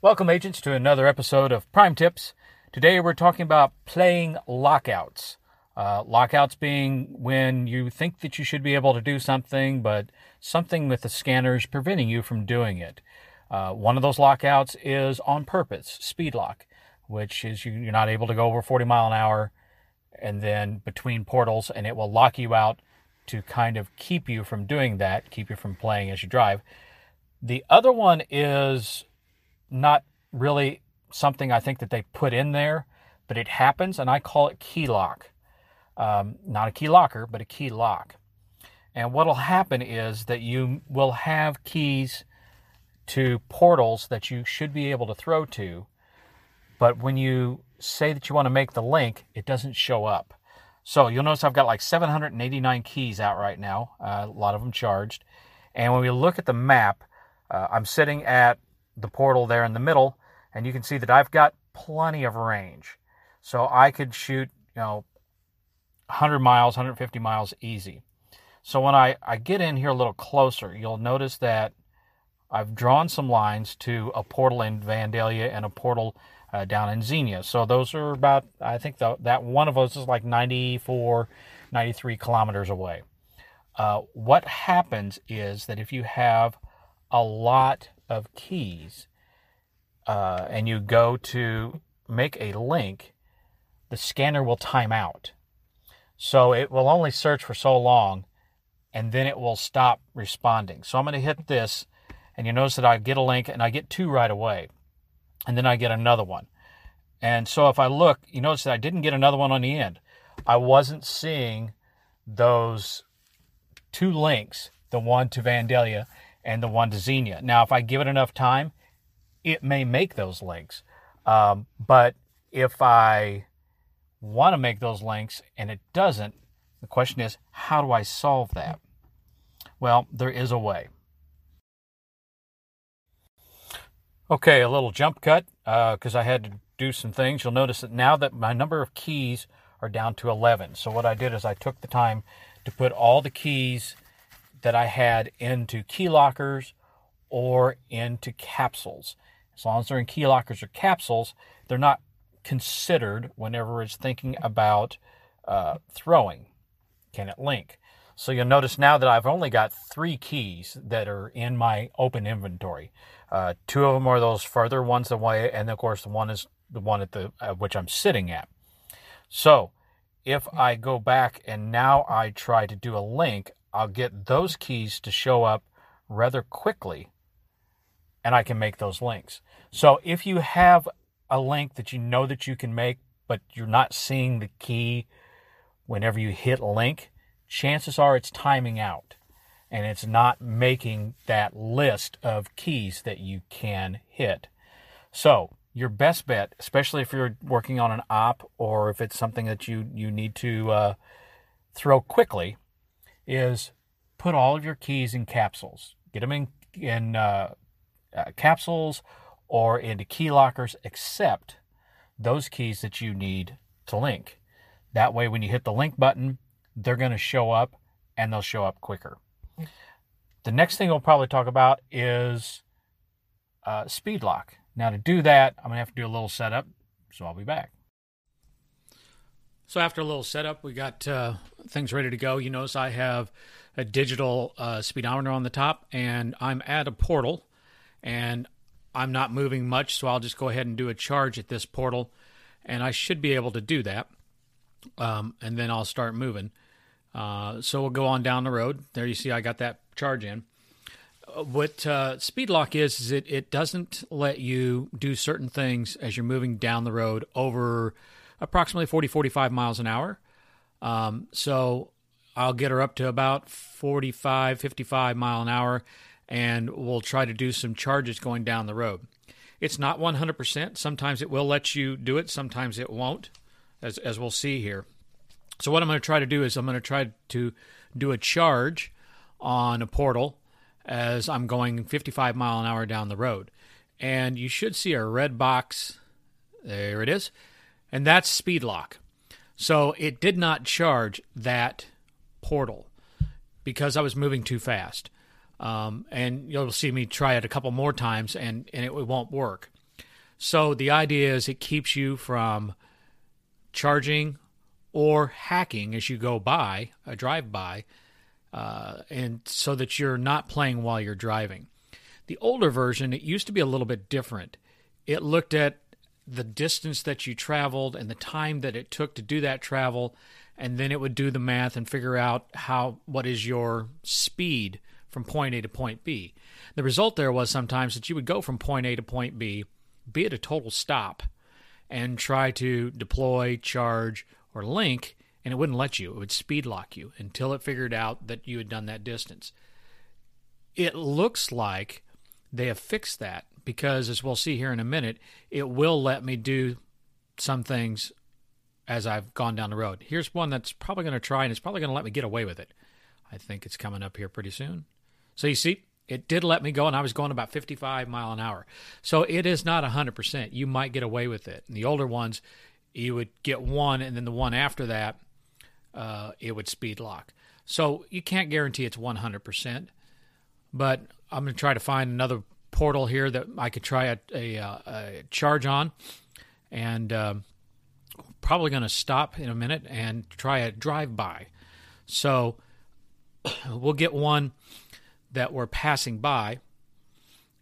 Welcome, agents, to another episode of Prime Tips. Today we're talking about playing lockouts. Uh, lockouts being when you think that you should be able to do something, but something with the scanner is preventing you from doing it. Uh, one of those lockouts is on purpose, speed lock, which is you, you're not able to go over 40 mile an hour and then between portals, and it will lock you out to kind of keep you from doing that, keep you from playing as you drive. The other one is not really something I think that they put in there, but it happens, and I call it key lock. Um, not a key locker, but a key lock. And what will happen is that you will have keys to portals that you should be able to throw to, but when you say that you want to make the link, it doesn't show up. So you'll notice I've got like 789 keys out right now, uh, a lot of them charged. And when we look at the map, uh, I'm sitting at the portal there in the middle, and you can see that I've got plenty of range. So I could shoot, you know, 100 miles, 150 miles easy. So when I, I get in here a little closer, you'll notice that I've drawn some lines to a portal in Vandalia and a portal uh, down in Xenia. So those are about, I think the, that one of those is like 94, 93 kilometers away. Uh, what happens is that if you have a lot of keys uh, and you go to make a link, the scanner will time out. So it will only search for so long and then it will stop responding. So I'm going to hit this and you notice that I get a link and I get two right away. And then I get another one. And so if I look, you notice that I didn't get another one on the end. I wasn't seeing those two links, the one to Vandalia and the one to Xenia. Now, if I give it enough time, it may make those links. Um, but if I want to make those links and it doesn't, the question is, how do I solve that? Well, there is a way. Okay, a little jump cut because uh, I had to do some things. You'll notice that now that my number of keys are down to 11. So what I did is I took the time to put all the keys that I had into key lockers or into capsules. As long as they're in key lockers or capsules, they're not considered whenever it's thinking about uh, throwing. Can it link? So you'll notice now that I've only got three keys that are in my open inventory. Uh, two of them are those further ones away, and of course the one is the one at the at which I'm sitting at. So if I go back and now I try to do a link, I'll get those keys to show up rather quickly and I can make those links. So if you have a link that you know that you can make, but you're not seeing the key whenever you hit link, chances are it's timing out and it's not making that list of keys that you can hit. So your best bet, especially if you're working on an op or if it's something that you, you need to uh, throw quickly, is put all of your keys in capsules. Get them in in uh, uh, capsules or into key lockers, except those keys that you need to link. That way, when you hit the link button, they're going to show up and they'll show up quicker. The next thing we'll probably talk about is uh, speed lock. Now, to do that, I'm going to have to do a little setup, so I'll be back. So after a little setup, we got uh, things ready to go. You notice I have a digital uh, speedometer on the top, and I'm at a portal, and I'm not moving much, so I'll just go ahead and do a charge at this portal, and I should be able to do that. Um, and then I'll start moving. Uh, so we'll go on down the road. There you see I got that charge in. Uh, what uh, speed lock is is it it doesn't let you do certain things as you're moving down the road over approximately 40, 45 miles an hour. Um, so I'll get her up to about 45, 55 mile an hour, and we'll try to do some charges going down the road. It's not 100%. Sometimes it will let you do it, sometimes it won't, as, as we'll see here. So, what I'm going to try to do is I'm going to try to do a charge on a portal as I'm going 55 mile an hour down the road. and you should see a red box. There it is. And that's speed lock. So it did not charge that portal because I was moving too fast. Um, and you'll see me try it a couple more times and, and it won't work. So the idea is it keeps you from charging or hacking as you go by, a drive by, uh, and so that you're not playing while you're driving. The older version, it used to be a little bit different. It looked at the distance that you traveled and the time that it took to do that travel, and then it would do the math and figure out how what is your speed from point A to point B. The result there was sometimes that you would go from point A to point B, be at a total stop, and try to deploy, charge, or link, and it wouldn't let you. It would speed lock you until it figured out that you had done that distance. It looks like they have fixed that because, as we'll see here in a minute, it will let me do some things as I've gone down the road. Here's one that's probably going to try, and it's probably going to let me get away with it. I think it's coming up here pretty soon. So you see, it did let me go, and I was going about 55 mile an hour. So it is not 100%. You might get away with it. And the older ones, you would get one, and then the one after that, uh, it would speed lock. So you can't guarantee it's 100%. But I'm going to try to find another portal here that I could try a, a, uh, a charge on. And um, probably going to stop in a minute and try a drive by. So we'll get one that we're passing by,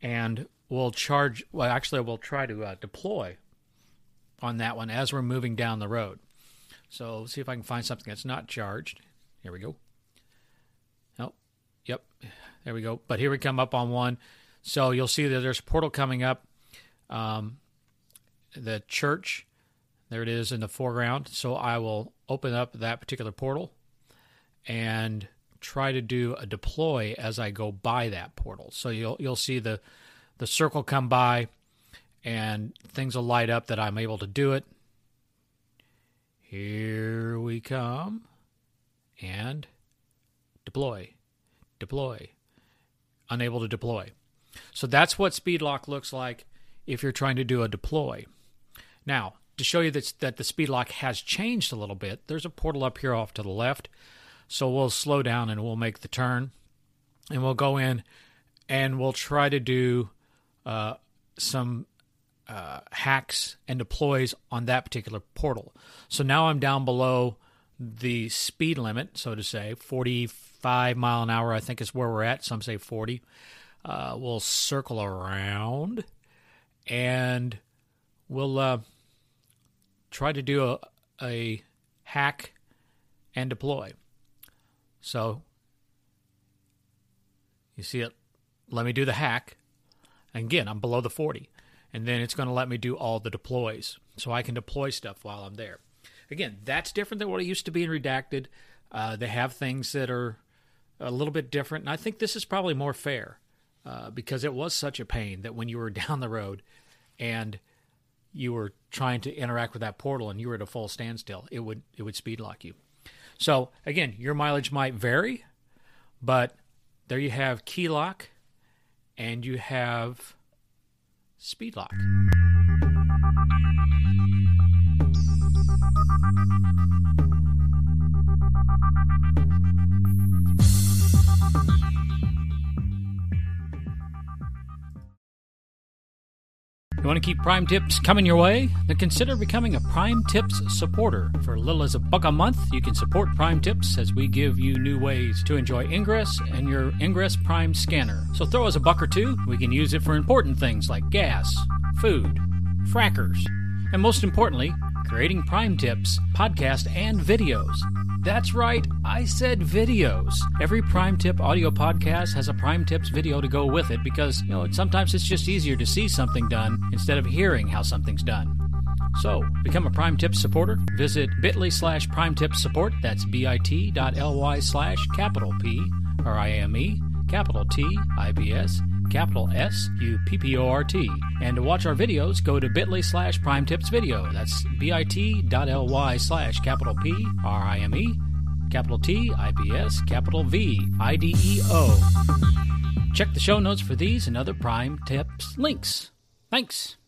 and we'll charge. Well, actually, we'll try to uh, deploy on that one as we're moving down the road. So see if I can find something that's not charged. Here we go. Oh, yep, there we go. But here we come up on one. So you'll see that there's a portal coming up. Um, the church, there it is in the foreground. So I will open up that particular portal and try to do a deploy as I go by that portal. So you'll you'll see the the circle come by and things will light up that I'm able to do it. Here we come. And deploy. Deploy. Unable to deploy. So that's what speed lock looks like if you're trying to do a deploy. Now, to show you that, that the speed lock has changed a little bit, there's a portal up here off to the left so we'll slow down and we'll make the turn and we'll go in and we'll try to do uh, some uh, hacks and deploys on that particular portal. So now I'm down below the speed limit, so to say, 45 mile an hour, I think is where we're at. Some say 40. Uh, we'll circle around and we'll uh, try to do a, a hack and deploy. So you see it, let me do the hack. Again, I'm below the 40. And then it's going to let me do all the deploys. So I can deploy stuff while I'm there. Again, that's different than what it used to be in Redacted. Uh, they have things that are a little bit different. And I think this is probably more fair uh, because it was such a pain that when you were down the road and you were trying to interact with that portal and you were at a full standstill, it would it would speed lock you. So again, your mileage might vary, but there you have key lock and you have speed lock. You want to keep Prime Tips coming your way? Then consider becoming a Prime Tips supporter. For as little as a buck a month, you can support Prime Tips as we give you new ways to enjoy Ingress and your Ingress Prime scanner. So throw us a buck or two. We can use it for important things like gas, food, frackers, and most importantly, creating Prime Tips, podcast, and videos. That's right, I said videos. Every Prime Tip audio podcast has a Prime Tips video to go with it because, you know, sometimes it's just easier to see something done instead of hearing how something's done. So, become a Prime Tips supporter. Visit bit.ly slash Prime Tips support. That's bit.ly slash capital P R I M E, capital T I B S, capital S U P P O R T. And to watch our videos, go to bit.ly slash prime tips video. That's bit.ly slash capital P R I M E, capital T I P S, capital V I D E O. Check the show notes for these and other prime tips links. Thanks.